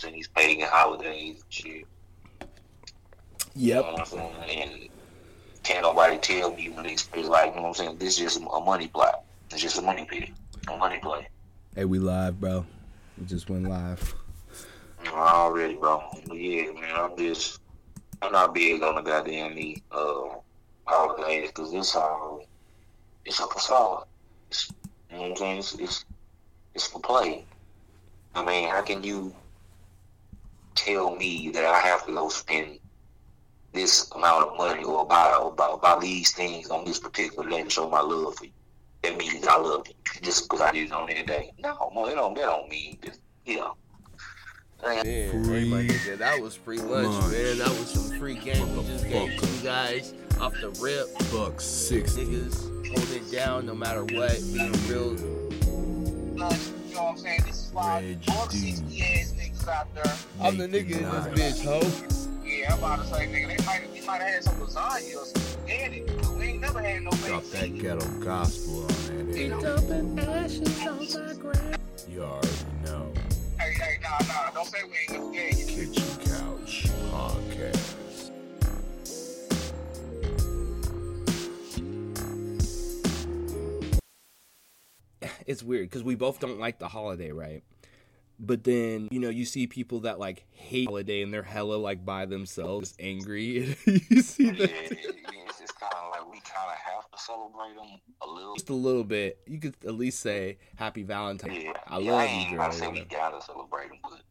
I'm saying, these pagan holidays and shit. Yep. You know what I'm saying? And can't nobody tell me when it's it's like, you know what I'm saying? This is just a money plot. It's just a money pit, a money play. Hey, we live, bro. We just went live. Already, bro. Yeah, man, I'm just, I'm not big on the goddamn the uh, holidays because this all, it's a facade. It's, you know what I'm saying? It's, it's, it's for play. I mean, how can you tell me that I have to go spend this amount of money or buy or buy, buy these things on this particular day to show my love for you? That means I love you just because I did it on that day. No, man, it don't. That don't mean this. You know. Man, everybody said that was free lunch, lunch. man. That was some free game we just gave to you guys off the rip. Buck six Niggas holding it down no matter what, being real. You know what I'm saying? This is why Reg all the 60 ass niggas out there. I'm the nigga in this bitch, ho. Yeah, I'm about to say, nigga, they might, we might have had some lasagna or some spaghetti. but We ain't never had no Drop that chicken. ghetto gospel on that. on head. know? You already know. Hey, hey, nah, nah, don't say we ain't never gave you. Kitchen Couch Podcast. it's weird because we both don't like the holiday, right? But then you know you see people that like hate holiday and they're hella like by themselves, angry. you see Yeah, that it's, it's kind of like we kind of have to celebrate them a little. just a little bit. You could at least say Happy Valentine. Yeah, I yeah, love I you, ain't girl. to say we gotta celebrate them, but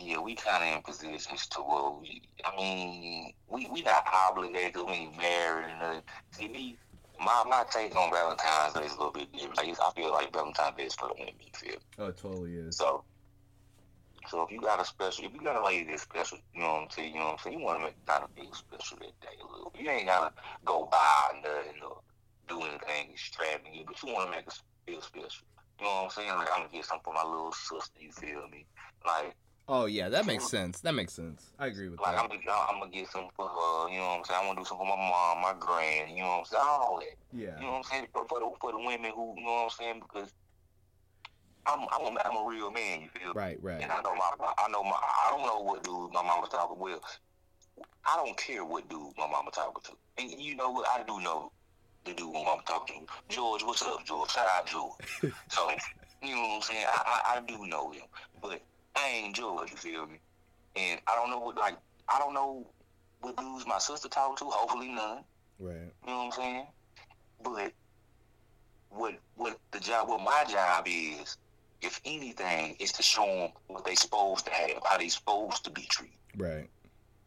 yeah, we kind of in positions to where we, I mean, we we not obligated to be married and see me. My my take on Valentine's Day is a little bit different. Like, I feel like Valentine's Day is for the women. You feel? Oh, it totally is. So, so if you got a special, if you got a lady that's special, you know what I'm saying, you know what I'm saying, you want to make kind of feel special that day a little. You ain't gotta go buy nothing or do anything extravagant, but you want to make us feel special. You know what I'm saying? Like I'm gonna get something for my little sister. You feel me? Like, Oh yeah, that makes sense. That makes sense. I agree with like that. I'm gonna, I'm gonna get something for her. You know what I'm saying? I want to do something for my mom, my grand. You know what I'm saying? All that. Yeah. You know what I'm saying? For, for the for the women who, you know what I'm saying? Because I'm I'm a, I'm a real man. You feel? Right, right. And I know my, I know my, I don't know what dude my mama talking with. I don't care what dude my mama talking to. And you know what? I do know the dude my mama talking to. George, what's up, George? Shout out, George. so, you know what I'm saying? I, I, I do know him. But I ain't George, you feel me? And I don't know what, like, I don't know what dudes my sister talking to. Hopefully none. Right. You know what I'm saying? But what what the job, what my job is, if anything, is to show them what they supposed to have, how they supposed to be treated. Right.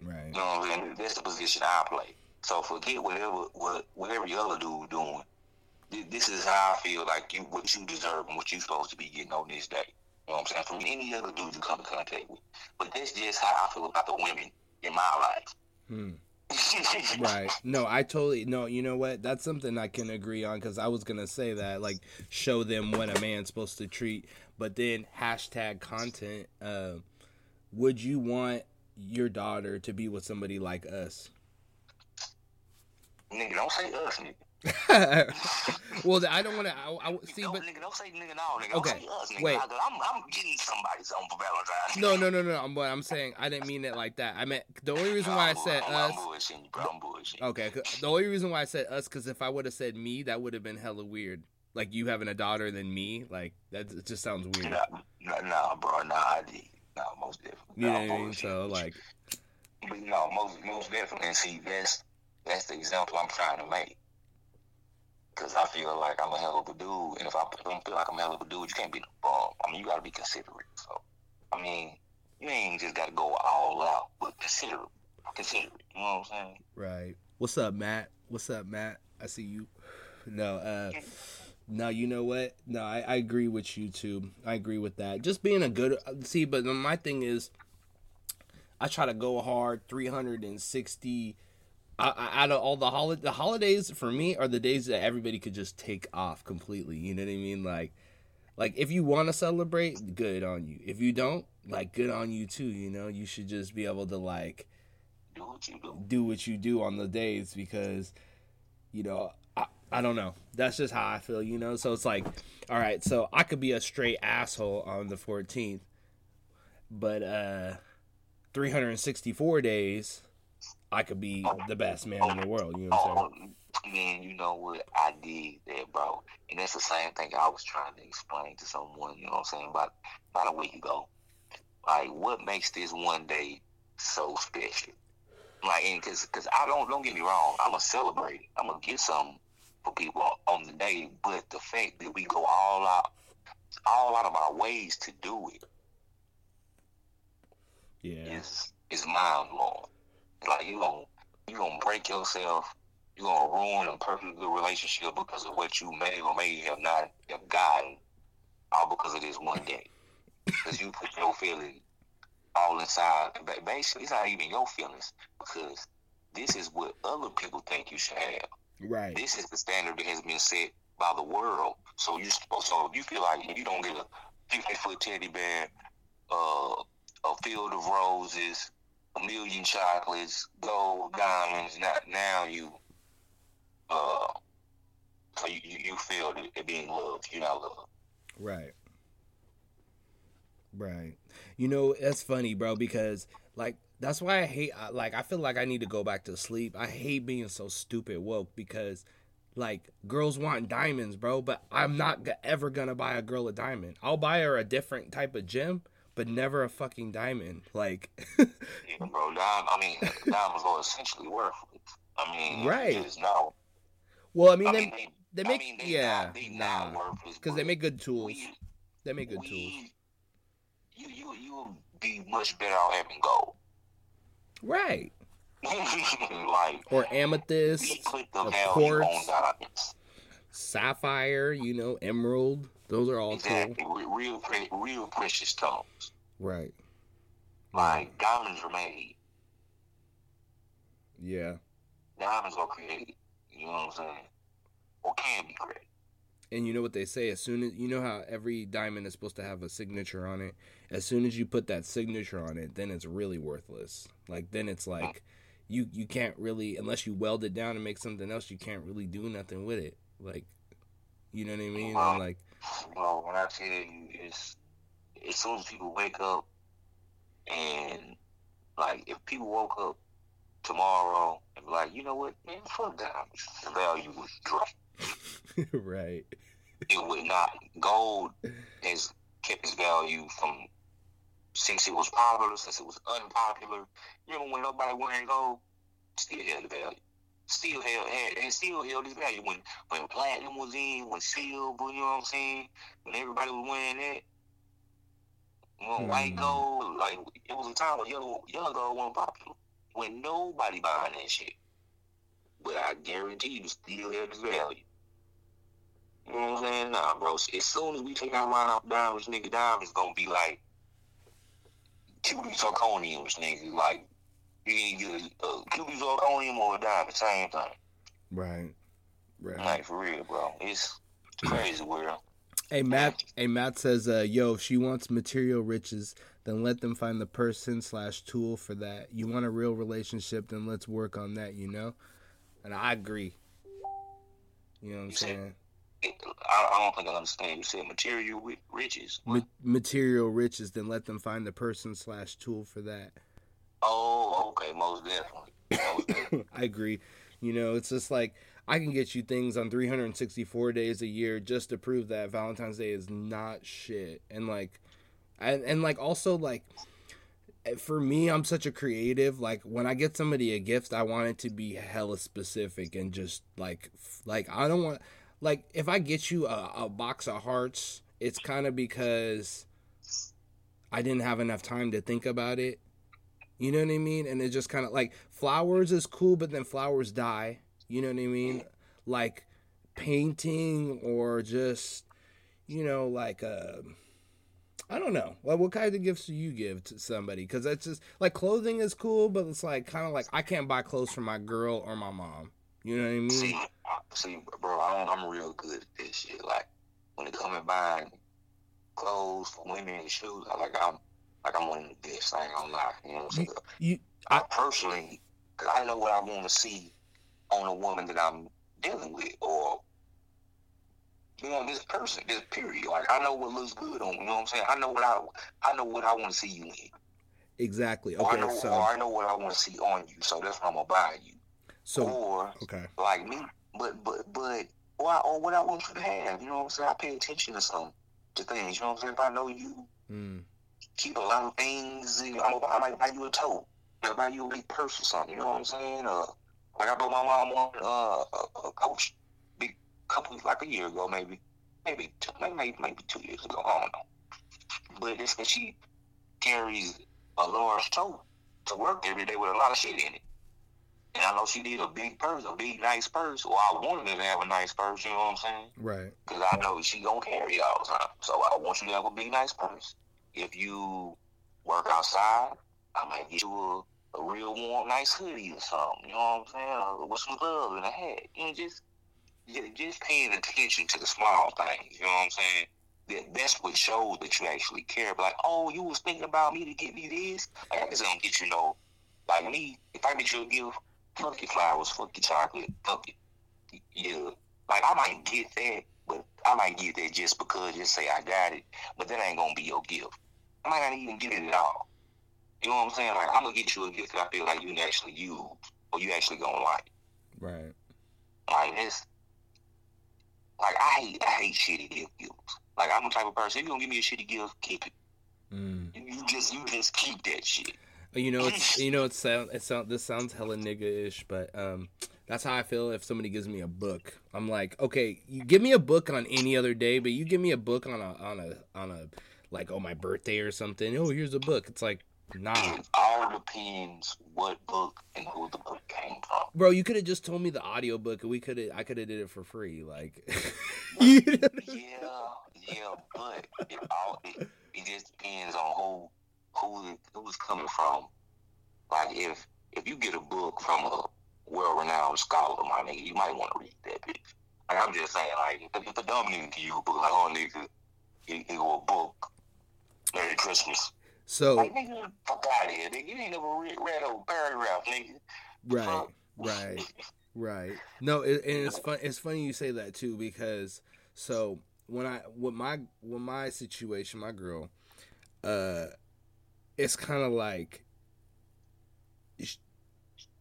Right. You know what I'm saying? That's the position I play. So forget whatever what what every other dude doing. This is how I feel like you what you deserve and what you supposed to be getting on this day. You know what I'm saying? From any other dude you come in contact with. But that's just how I feel about the women in my life. Hmm. Right. No, I totally no. You know what? That's something I can agree on because I was gonna say that like show them what a man's supposed to treat, but then hashtag content. Uh, would you want your daughter to be with somebody like us? Nigga, don't say us, nigga. well, I don't want to. I, I see, but nigga, don't say nigga, no, nigga. Okay, Don't say us, nigga. wait. I'm, I'm getting somebody something for Valentine's. no, no, no, no. But I'm saying I didn't mean it like that. I meant the only reason why I said I'm, us. I'm bro. I'm bullshitting. Okay, the only reason why I said us because if I would have said me, that would have been hella weird. Like you having a daughter than me, like that it just sounds weird. Nah, bro. Nah, I did. Nah, most definitely. You know Nah, what I mean? bullshitting So like, But no, most most definitely. And see, that's that's the example I'm trying to make. Cause I feel like I'm a hell of a dude, and if I don't feel like I'm a hell of a dude, you can't be no bum. I mean, you gotta be considerate. So, I mean, you ain't just gotta go all out, but considerate, considerate. You know what I'm saying? right? What's up, Matt? What's up, Matt? I see you. No, uh, no, you know what? No, I, I agree with you too. I agree with that. Just being a good see, but my thing is, I try to go hard, three hundred and sixty. I, Out of all the hol- the holidays for me are the days that everybody could just take off completely. You know what I mean? Like, like if you want to celebrate, good on you. If you don't, like, good on you too. You know, you should just be able to like Do what you do. do what you do on the days because you know I, I don't know that's just how i feel you know so it's like all right so i could be a straight asshole on the 14th but uh 364 days I could be the best man in the world, you know what I'm saying? Oh, man, you know what? I did there, bro. And that's the same thing I was trying to explain to someone, you know what I'm saying, about, about a week ago. Like, what makes this one day so special? Like, and cause, cause I don't, don't get me wrong, I'm gonna celebrate. I'm gonna get something for people on the day, but the fact that we go all out, all out of our ways to do it Yeah. is is mind blowing. Like you gonna you gonna break yourself, you gonna ruin a perfectly good relationship because of what you may or may have not have gotten, all because of this one day. Because you put your feelings all inside. Ba- Basically, it's not even your feelings because this is what other people think you should have. Right. This is the standard that has been set by the world. So you supposed so if you feel like you don't get a fifty foot teddy bear, uh, a field of roses, a million chocolates, gold, diamonds, not now you uh you, you, feel it being loved, you're not loved. Right. Right. You know, that's funny, bro, because like that's why I hate like I feel like I need to go back to sleep. I hate being so stupid woke because like girls want diamonds, bro, but I'm not ever to buy a girl a diamond. I'll buy her a different type of gem, but never a fucking diamond. Like Yeah, bro, dime, I mean diamonds are essentially worthless. I mean Right. it's not well, I mean I they mean they, they I make mean, they yeah, not, they nah. Cuz they make good tools. we- They make good we, tools. You you you be much better off having gold. Right. like Or amethyst, of course. sapphire, you know, emerald. Those are all Exactly, cool. Re- real real precious stones. Right. Like diamonds are made. Yeah. Diamonds are created. You know what I'm saying? Or can be created. And you know what they say? As soon as you know how every diamond is supposed to have a signature on it, as soon as you put that signature on it, then it's really worthless. Like then it's like you you can't really unless you weld it down and make something else, you can't really do nothing with it. Like you know what I mean? And like Well, when I tell you, it's as soon as people wake up, and like if people woke up tomorrow and be like, you know what, man, fuck diamonds, the value would drop. right. It would not. Gold has kept its value from since it was popular, since it was unpopular. You know when nobody wanted gold, still held the value. Still held, had, and still held its value when when platinum was in, when silver, you know what I'm saying, when everybody was wearing that. When white Hmm. gold, like it was a time when yellow yellow gold wasn't popular. When nobody buying that shit. But I guarantee you still held its value. You know what I'm saying? Nah, bro. As soon as we take our mind off diamonds, nigga, diamonds gonna be like cubic zirconiums, nigga. Like you can get a, a cubic zirconium or a diamond, same thing. Right. Right. Like for real, bro. It's crazy world. Hey Matt. Hey Matt says, uh, "Yo, if she wants material riches, then let them find the person slash tool for that. You want a real relationship, then let's work on that. You know." And I agree. You know what I'm You said- saying? I, I don't think I understand. You said material riches. Ma- material riches, then let them find the person slash tool for that. Oh, okay, most definitely. Most definitely. I agree. You know, it's just like I can get you things on 364 days a year just to prove that Valentine's Day is not shit. And like, and, and like also like, eh, for me, I'm such a creative. Like when I get somebody a gift, I want it to be hella specific and just like, like I don't want, like if I get you a, a box of hearts, it's kind of because I didn't have enough time to think about it. You know what I mean? And it just kind of like flowers is cool, but then flowers die. You know what I mean? Like painting or just, you know, like uh, I don't know. Like, what kind of gifts do you give to somebody? Because that's just like clothing is cool, but it's like kind of like I can't buy clothes for my girl or my mom. You know what I mean? See, see, bro, I'm, I'm real good at this shit. Like when it come to buying clothes for women and shoes, I like I'm like I'm the best. I ain't gonna lie. You know what I'm saying? You, I personally, cause I know what I want to see on a woman that I'm dealing with, or you know, this person, this period. Like I know what looks good on. You know what I'm saying? I know what I, I know what I want to see you in. Exactly. Or I Okay, know, or so I know what I want to see on you. So that's what I'm gonna buy you. so or okay. like me, but but but or, I, or what I want you to have. You know what I'm saying? I pay attention to some to things. You know what I'm saying? If I know you Mm, keep a lot of things, I'm, I might buy you a tote. I buy you a big purse or something. You know what I'm saying? Uh, like I bought my mom one uh, a, a coach big couple like a year ago, maybe, maybe two, maybe maybe two years ago. I don't know. But it's because she carries a large tote to work every day with a lot of shit in it. And I know she need a big purse, a big nice purse. Or I wanted her to have a nice purse. You know what I'm saying? right. Because I know she gonna carry all the time. So I want you to have a big, nice purse. If you work outside, I might get you a, a real warm, nice hoodie or something. You know what I'm saying? With some gloves and a hat. You know, just ju- just paying attention to the small things. You know what I'm saying? That, that's what shows that you actually care. Like, oh, you was thinking about me to get me this. Like, I just don't get you no. Like me, if I get you a gift, fuck your flowers, fuck your chocolate, fuck it. Yeah. Like I might get that, I might get that just because just say I got it, but that ain't gonna be your gift. I might not even get it at all. You know what I'm saying? Like I'm gonna get you a gift that I feel like you can actually use or you actually gonna like. Right. Like this like I hate I hate shitty gift gifts. Like I'm the type of person if you gonna give me a shitty gift, keep it. Mm. You you just you just keep that shit. You know, it's you know, it sound it sound this sounds hella nigga-ish, but um, that's how I feel if somebody gives me a book. I'm like, okay, you give me a book on any other day, but you give me a book on a on a on a like oh my birthday or something. Oh, here's a book. It's like, nah, It all depends what book and who the book came from. bro. You could have just told me the audio book, and we could have I could have did it for free. Like, you know? Yeah, yeah, but it all it, it just depends on who who it- who it's coming from. Like if if you get a book from a well renowned scholar, my nigga, you might want to read that bitch. Like I'm just saying, like if, the dumb nigga give you a book, like oh nigga, here go a book. Merry Christmas. so Like nigga, fuck out of here, nigga. You ain't never read, read a paragraph, nigga. right, Fuck. right. Right. No, it, and it's fun. It's funny you say that too because so when I with my with my situation, my girl, uh, it's kind of like sh-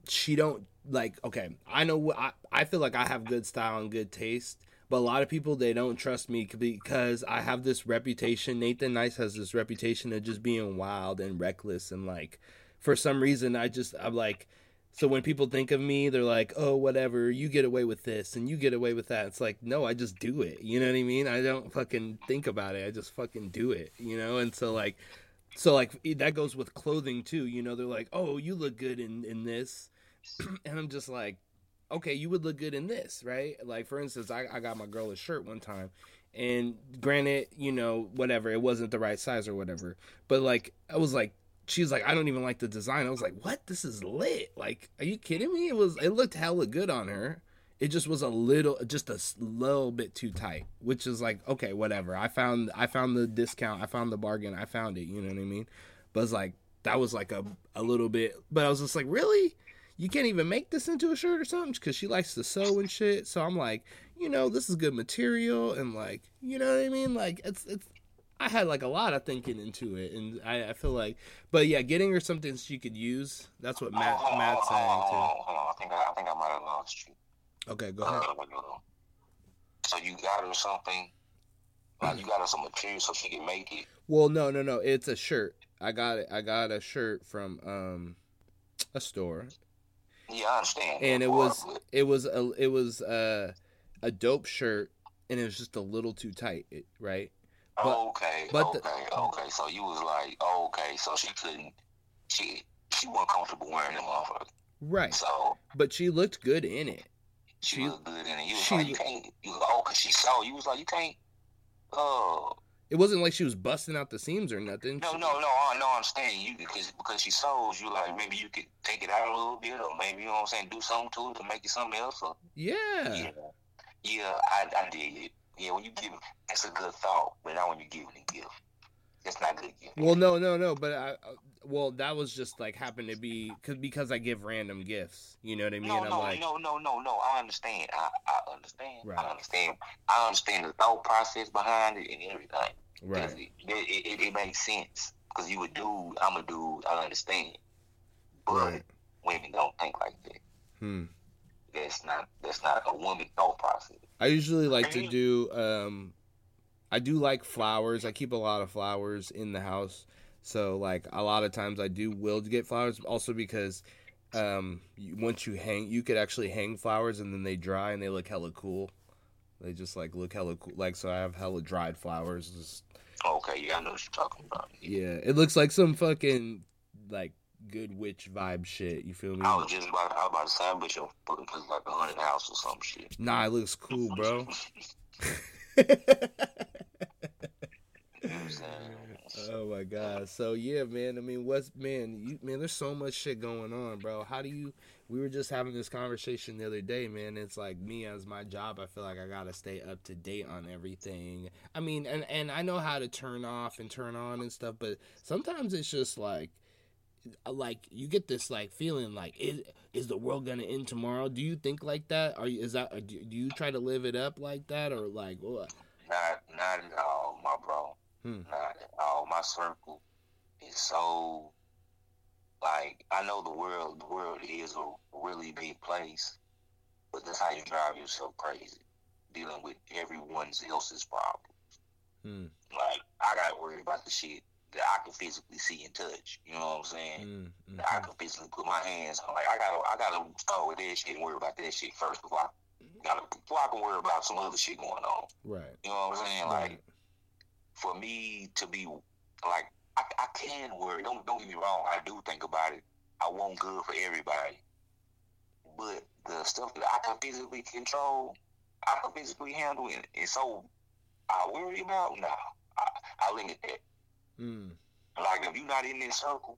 she don't like. Okay, I know I I feel like I have good style and good taste. But a lot of people they don't trust me because I have this reputation. Nathan Nice has this reputation of just being wild and reckless and like for some reason I just I'm like so when people think of me, they're like, "Oh, whatever, you get away with this and you get away with that." It's like, no, I just do it. You know what I mean? I don't fucking think about it. I just fucking do it. You know? And so like, so like that goes with clothing too. You know, they're like, "Oh, you look good in in this," and I'm just like, "Okay, you would look good in this, right?" Like for instance, I I got my girl a shirt one time. And granted, you know, whatever, it wasn't the right size or whatever. But like, I was like, she's like, I don't even like the design. I was like, what? This is lit. Like, are you kidding me? It was, it looked hella good on her. It just was a little, just a little bit too tight, which is like, okay, whatever. I found, I found the discount. I found the bargain. I found it. You know what I mean? But it's like, that was like a, a little bit, but I was just like, really? You can't even make this into a shirt or something? Because she likes to sew and shit. So I'm like, you know, this is good material. And like, you know what I mean? Like, it's, it's, I had like a lot of thinking into it, and I, I feel like, but yeah, getting her something she could use. That's what Matt on, Matt's hold saying on, hold too. on, hold on. I think I, I think I might have lost you. Okay, go ahead. Uh, so you got her something, like you got her some material so she can make it. Well, no, no, no. It's a shirt. I got it. I got a shirt from um a store, Yeah, I understand. and it was it was a it was uh, a dope shirt, and it was just a little too tight, right? but- okay, but the- okay, okay. So you was like, okay, so she couldn't, she she wasn't comfortable wearing them motherfuckers. Right. So But she looked good in it. she, She- looked good in it. You was she- like, you can't, you oh, cause she saw. You was like, you can't. Oh It wasn't like she was busting out the seams or nothing. no, She- no, no, I know I'm saying you because because she sold. You like maybe you could take it out a little bit, or maybe you know what I'm saying, do something to it to make it something else. Or, Yeah. yeah, yeah, I I did it. Yeah, when you give, that's a good thought, but not when you give it a gift. That's not good. Well, no, no, no. But I, uh, well, that was just like happened to be cause, because I give random gifts. You know what I mean? No, I'm no, like, no, no, no, no. I understand. I, I understand. Right. I understand. I understand the thought process behind it and everything. right, It, it, it, it makes sense. Because you a dude, I'm a dude. I understand. But Right. women don't think like that. hmm. That's not. That's not a woman thought process. I usually like to do. Um, I do like flowers. I keep a lot of flowers in the house. So like a lot of times I do will to get flowers. Also because um, you, once you hang, you could actually hang flowers and then they dry and they look hella cool. They just like look hella cool. Like so, I have hella dried flowers. Just, Okay, yeah, I know what you're talking about. yeah, it looks like some fucking like good witch vibe shit. You feel me? I was just about, I was about to say, I bet your fucking like a haunted house or some shit. Nah, it looks cool, bro. Oh my god. So yeah, man. I mean, what's man? You man, there's so much shit going on, bro. How do you? We were just having this conversation the other day, man. It's like me as my job. I feel like I gotta stay up to date on everything. I mean, and and I know how to turn off and turn on and stuff, but sometimes it's just like. Like you get this like feeling like is is the world gonna end tomorrow? Do you think like that? Are you is that do do you try to live it up like that or like what? Not, not at all, my bro. Hmm. Not at all. My circle is so like I know the world. The world is a really big place, but that's how you drive yourself crazy, dealing with everyone else's problems. Hmm. Like I got worried about the shit that I can physically see and touch. You know what I'm saying? Mm, mm, That I can physically put my hands on. Like I gotta, I gotta start with that shit and worry about that shit first before I gotta, before I can worry about some other shit going on. Right. You know what I'm saying? Right. Like for me to be like I, I can worry. Don't don't get me wrong. I do think about it. I want good for everybody, but the stuff that I can physically control, I can physically handle it. And so I worry about no. I, I limit that. Mm. Like if you're not in this circle,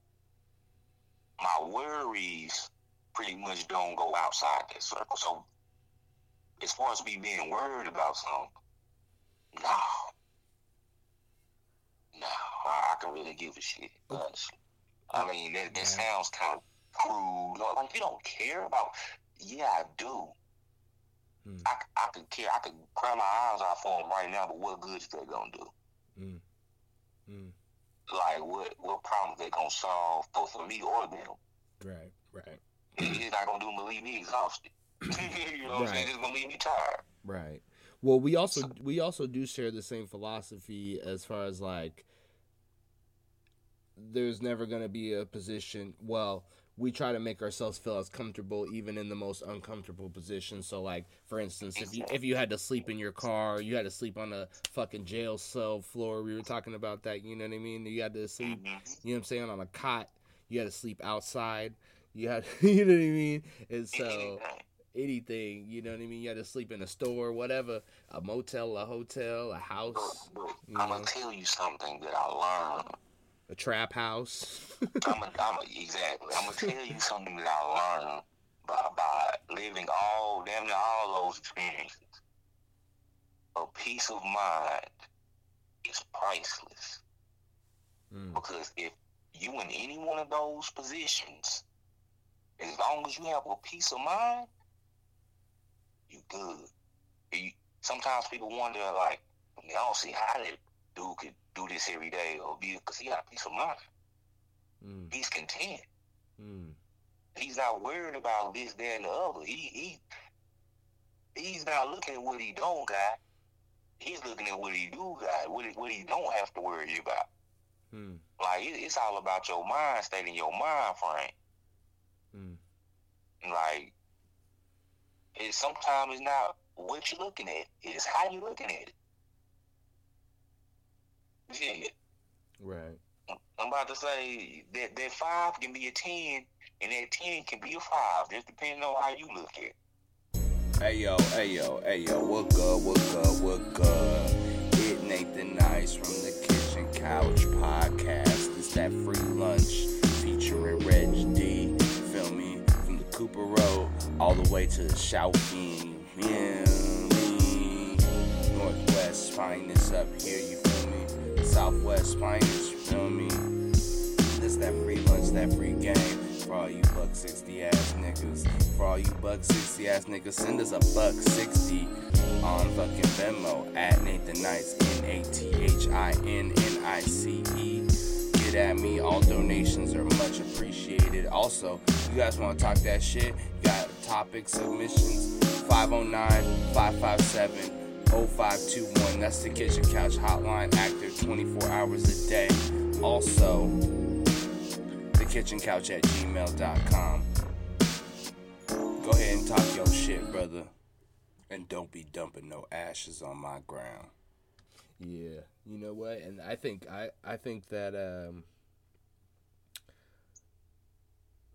my worries pretty much don't go outside that circle. So as far as me being worried about something, no. No, I, I can really give a shit, honestly. I mean, that, that sounds kind of crude. Like, you don't care about. Yeah, I do. Hmm. I, I could care. I could cry my eyes out for them right now, but what good is that gonna do? Like, what what problems they gonna solve both for me or them? Right. Right. He's not gonna do but leave me exhausted. you know what I'm saying? Right. It's gonna leave me tired. Right. Well, we also we also do share the same philosophy as far as like there's never going to be a position well we try to make ourselves feel as comfortable even in the most uncomfortable position so like for instance if you if you had to sleep in your car you had to sleep on a fucking jail cell floor we were talking about that you know what i mean you had to sleep Mhm. you know what i'm saying on a cot you had to sleep outside you had you know what i mean and so Anything. You know what I mean? You had to sleep in a store, whatever, a motel, a hotel, a house, I'm know. gonna tell you something that I learned. A trap house. I'm gonna, I'm gonna, exactly. I'm gonna tell you something that I learned by, by living all, damn near all those experiences. A peace of mind is priceless Mm, because if you in any one of those positions, as long as you have a peace of mind, you good. You, sometimes people wonder, like, I don't see how that dude could do this every day, or be because he got a peace of mind. mm, He's content. mm, He's not worried about this, that, and the other. He he he's not looking at what he don't got. He's looking at what he do got, what he, what he don't have to worry about. mm, Like it, it's all about your mind state and your mind frame. mm. Like it sometimes it's not what you're looking at, it's how you're looking at it. Yeah. Right. I'm about to say that that five can be a ten and that ten can be a five, just depending on how you look at it. Hey yo, hey yo, hey yo, what good, what good, what good? It Nathan Nice from the Kitchen Couch Podcast. It's that free lunch featuring Reg D. Feel me? From the Cooper Road all the way to the Shaoqing. Feel me? Northwest finest up here, you feel me? Southwest finest, you feel me? This that free lunch, that free game. For all you buck 60 ass niggas. For all you buck 60 ass niggas, send us a buck 60 on fucking Venmo at Nathan Nice, N A T H I N N I C E. Get at me, all donations are much appreciated. Also, you guys want to talk that shit? You got topic submissions 509 557 0521. That's the Kitchen Couch Hotline, active 24 hours a day. Also, the Kitchen Couch at gmail.com. Go ahead and talk your shit, brother. And don't be dumping no ashes on my ground. Yeah, you know what? And I think I I think that um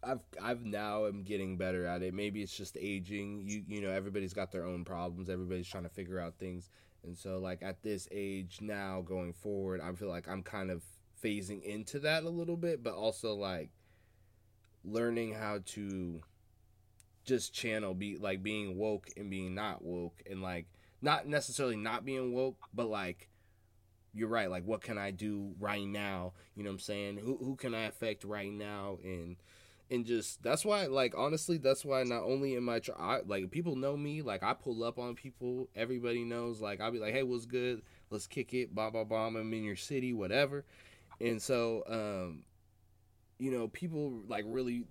I've I've now am getting better at it. Maybe it's just aging. You you know, everybody's got their own problems. Everybody's trying to figure out things. And so like at this age now going forward, I feel like I'm kind of phasing into that a little bit, but also like learning how to just channel be like being woke and being not woke and like not necessarily not being woke, but like you're right, like what can I do right now? You know what I'm saying? Who who can I affect right now and and just that's why like honestly that's why not only am I, try, I like people know me like I pull up on people everybody knows like I'll be like hey what's good? Let's kick it blah blah blah I'm in your city whatever. And so um you know people like really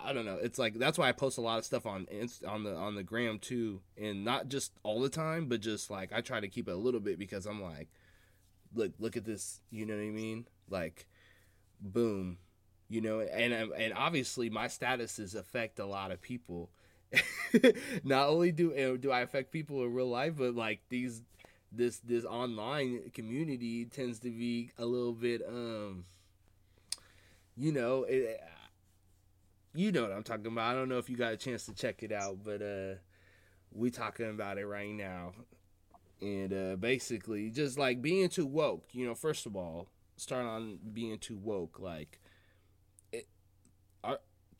I don't know it's like that's why I post a lot of stuff on Inst- on the on the gram too and not just all the time but just like I try to keep it a little bit because I'm like look look at this you know what I mean? Like boom you know and and obviously my statuses affect a lot of people. Not only do do i affect people in real life but like these this this online community tends to be a little bit um you know it, you know what i'm talking about. I don't know if you got a chance to check it out but uh we talking about it right now. And uh basically just like being too woke you know first of all start on being too woke like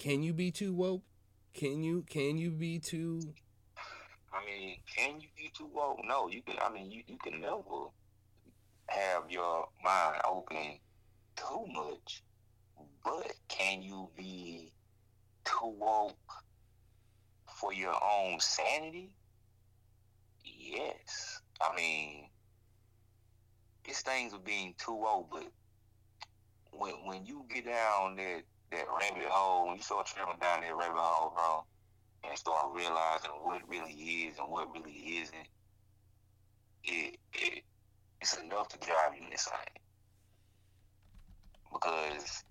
can you be too woke? Can you can you be too? I mean, can you be too woke? No, you can. I mean, you you can never have your mind open too much, but can you be too woke for your own sanity? Yes. I mean, it's things of being too woke, but when when you get down that that rabbit hole, when you start traveling down that rabbit hole, bro, and start realizing what really is and what really isn't, it, it it's enough to drive you insane. Because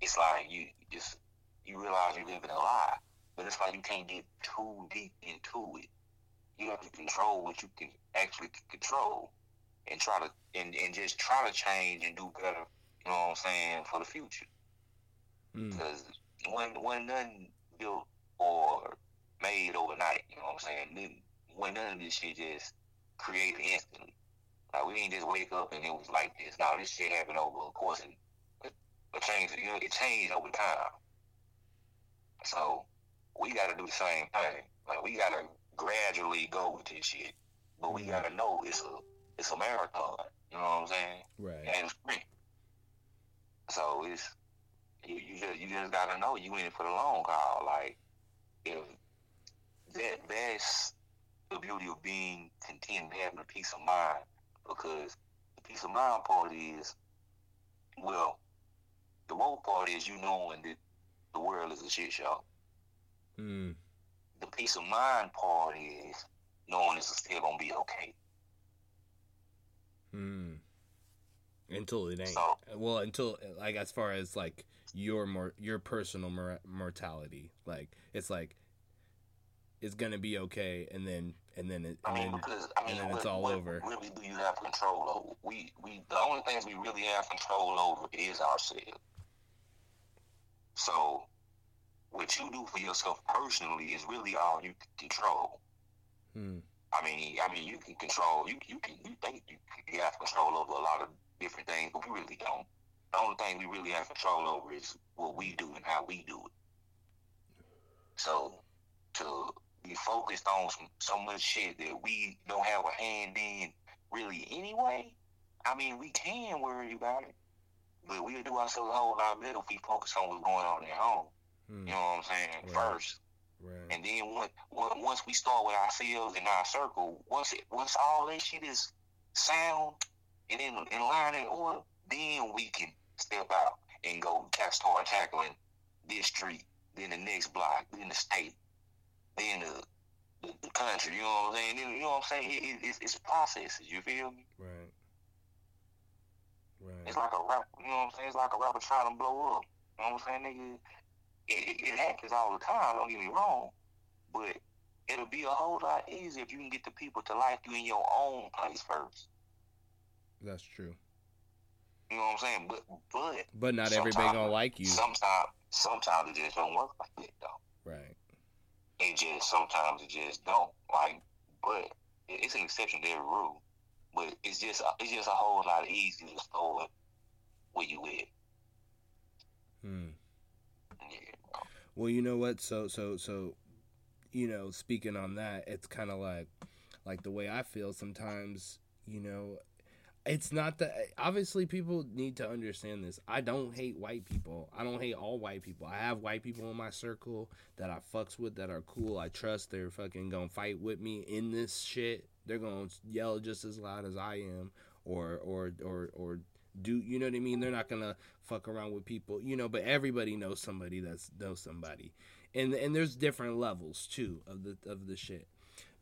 it's like you just you realize you're living a lie. But it's like you can't get too deep into it. You have to control what you can actually control and try to and, and just try to change and do better, you know what I'm saying, for the future. Because mm. when when nothing built or made overnight, you know what I'm saying? When none of this shit just created instantly. Like we didn't just wake up and it was like this. Now this shit happened over a course and it changed. You know, it changed over time. So we got to do the same thing. Like we got to gradually go with this shit, but we got to know it's a it's a marathon. You know what I'm saying? Right. And it's free. So it's you, you just you just gotta know you in it for the long haul. Like if that that's the beauty of being content, having a peace of mind, because the peace of mind part is well, the woke part is you knowing that the world is a shit show. Mm. The peace of mind part is knowing it's still gonna be okay. Hmm. Until it ain't. So, well, until like as far as like your more your personal mor- mortality, like it's like it's gonna be okay, and then and then it, and I mean, then, because I mean, and then what, it's all what over. Really, do you have control over? We we the only things we really have control over is ourselves. So, what you do for yourself personally is really all you can control. Hmm. I mean, I mean, you can control. You you can you think you, you have control over a lot of different things, but we really don't. The only thing we really have control over is what we do and how we do it. So, to be focused on some, so much shit that we don't have a hand in really anyway, I mean, we can worry about it, but we'll do ourselves a whole lot better if we focus on what's going on at home. Hmm, You know what I'm saying? Right. First, right. and then once once we start with ourselves in our circle, once it once all that shit is sound and in in line and order, then we can step out and go ta- start tackling this street, then the next block, then the state, then the the, the country. You know what I'm saying? You know what I'm saying? It, it, it's, it's processes. You feel me? Right. Right. It's like a rapper. You know what I'm saying? It's like a rapper trying to blow up. You know what I'm saying, nigga? It, it, it happens all the time. Don't get me wrong, but it'll be a whole lot easier if you can get the people to like you in your own place first. That's true. You know what I'm saying? But but But not everybody gonna like you. sometimes sometimes it just don't work like that though. Right. It just sometimes it just don't. Like, but it's an exception to every rule. But it's just it's just a whole lot easier to start where you at. Hmm. Yeah. Well, you know what? So so so, you know, speaking on that, it's kind of like, like the way I feel sometimes. You know, it's not that. Obviously, people need to understand this. I don't hate white people. I don't hate all white people. I have white people in my circle that I fucks with that are cool. I trust they're fucking gonna fight with me in this shit. They're gonna yell just as loud as I am, or or or or do you know what I mean? They're not gonna fuck around with people, you know. But everybody knows somebody that's knows somebody, and and there's different levels too of the of the shit.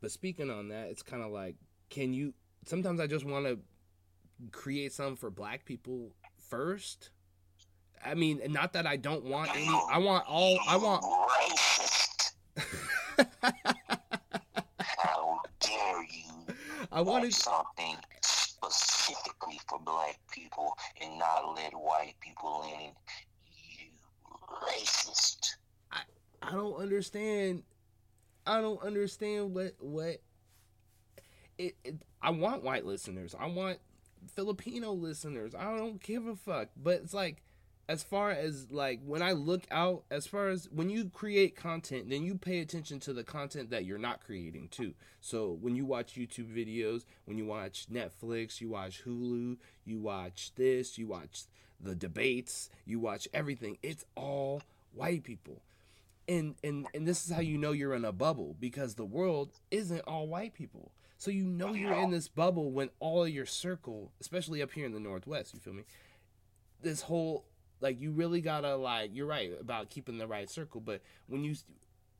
But speaking on that, it's kind of like, can you? Sometimes I just want to create something for black people first. I mean, not that I don't want any. I want all. I want. Racist. How dare you I want something specifically for black people and not let white people in? You racist. I don't understand. I don't understand what what. It, it. I want white listeners. I want Filipino listeners. I don't give a fuck. But it's like, as far as like when I look out, as far as when you create content, then you pay attention to the content that you're not creating too. So when you watch YouTube videos, when you watch Netflix, you watch Hulu, you watch this, you watch the debates, you watch everything. It's all white people and and and this is how you know you're in a bubble because the world isn't all white people so you know you're in this bubble when all of your circle especially up here in the northwest you feel me this whole like you really gotta like you're right about keeping the right circle but when you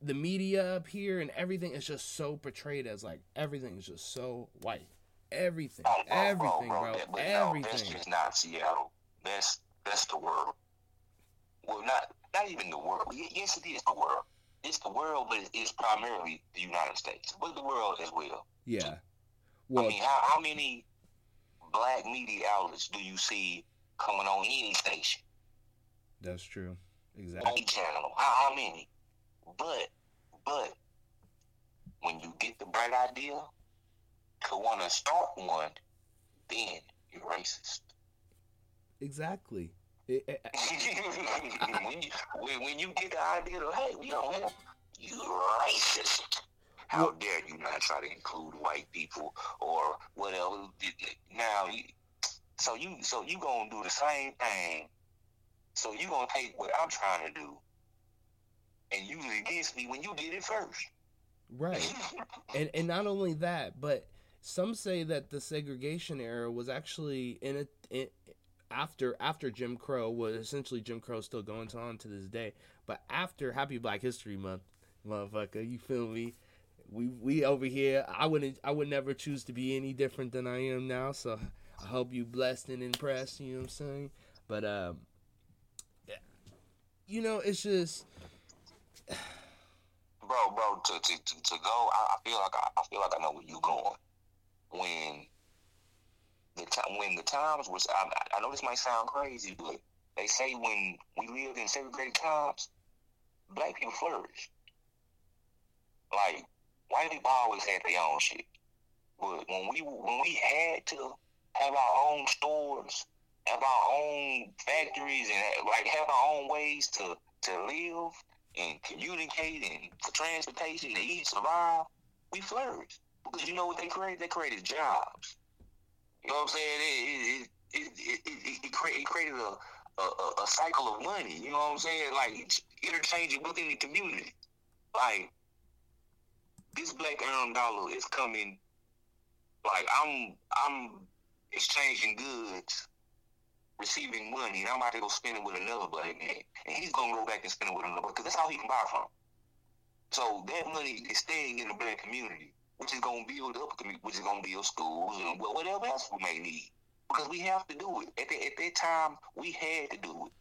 the media up here and everything is just so portrayed as like everything is just so white everything Oh, oh, oh bro, everything bro, bro that- but no, that's everything just not Seattle. That's that's the world. Well, not not even the world. Yes, it is the world. It's the world, but it's primarily the United States, but the world as well. yeah I well mean, how, how many black media outlets do you see coming on any station, that's true exactly any channel? How, how many? But, but when you get the bright idea to want to start one, then you're racist. exactly It- it- when, you, when, when you get the idea of, hey, we don't have, you racist. How dare you not try to include white people or whatever? Now, so you so you gonna do the same thing. So you gonna take what I'm trying to do and use it against me when you did it first. right and and not only that, but some say that the segregation era was actually in a in, after after Jim Crow was essentially Jim Crow still going on to this day, but after Happy Black History Month, motherfucker, you feel me? We we over here, I wouldn't I would never choose to be any different than I am now. So I hope you blessed and impressed. You know what I'm saying? But um, you know, it's just bro, bro, to to, to, to go, I, I feel like I, I feel like I know where you going. When the time when the times was, I, I know this might sound crazy, but they say when we lived in segregated times, black people flourished. Like white people always had their own shit, but when we when we had to have our own stores, have our own factories, and like have our own ways to to live and communicate and for transportation to eat, survive, we flourished. Because you know what they created? They created jobs. You know what I'm saying? It it it it, it, it, cre- it created a, a a cycle of money. You know what I'm saying? Like interchanging within the community. Like this black earned dollar is coming. Like I'm I'm exchanging goods, receiving money, and I'm about to go spend it with another black man, and he's gonna go back and spend it with another because that's how he can buy from. So that money is staying in the black community, which is gonna build up, a commu- which is gonna build schools and whatever else we may need. Because we have to do it. At, the, at that time, we had to do it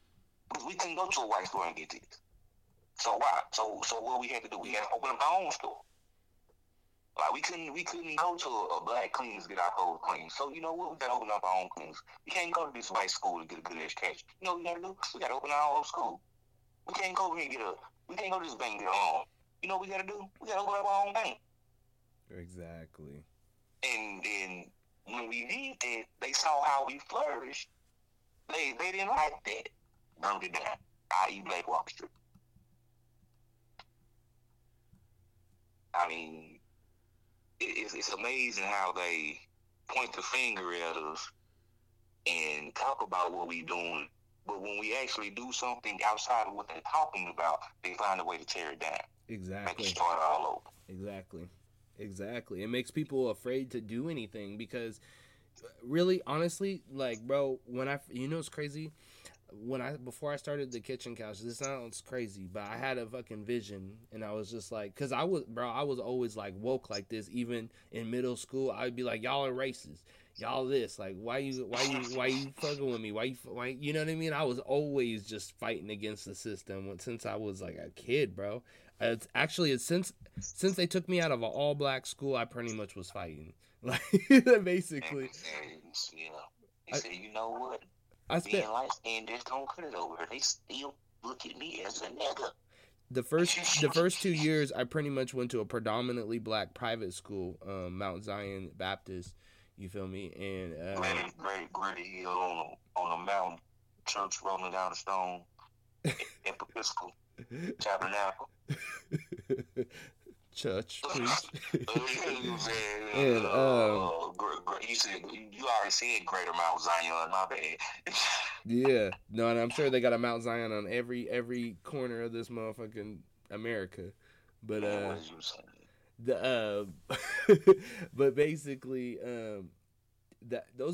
because we couldn't go to a white store and get this. So why? So so what we had to do? We had to open up our own store. Like we couldn't we couldn't go to a, black cleaners to get our clothes clean. So you know what? We gotta open up our own cleaners. We can't go to this white school to get a good education. You know what we gotta do? We gotta open our own school. We can't go here and get a we can't go to this bank get a. You know what we gotta do? We gotta open up our own bank. Exactly. And then when we did that, they saw how we flourished. They they didn't like that. Dumped it down. I.e. Black Wall Street. I mean, it, it's, it's amazing how they point the finger at us and talk about what we're doing. But when we actually do something outside of what they're talking about, they find a way to tear it down, make Exactly. it start all over. Exactly. Exactly. It makes people afraid to do anything because really honestly, like bro, when I you know it's crazy when I before I started the kitchen couch, this sounds crazy, but I had a fucking vision and I was just like cuz I was bro, I was always like woke like this even in middle school. I'd be like y'all are racist. Y'all this like why you why you why you fucking with me? Why you why you know what I mean? I was always just fighting against the system since I was like a kid, bro. It's actually it's since since they took me out of an all black school, I pretty much was fighting. Like basically, know, he I- said, you know what? I Being spent light skinned just don't cut it over. They still look at me as a nigga. the first the first two years. I pretty much went to a predominantly black private school, um, Mount Zion Baptist. You feel me? And uh, Gritty, gritty, gritty hill on a, on a mountain, church rolling down the stone, Episcopal, tabernacle. church, preach. and, um, you said you already said Greater Mount Zion. My bad. yeah, no, and I'm sure they got a Mount Zion on every every corner of this motherfucking America. But uh, what is you the uh, but basically um that those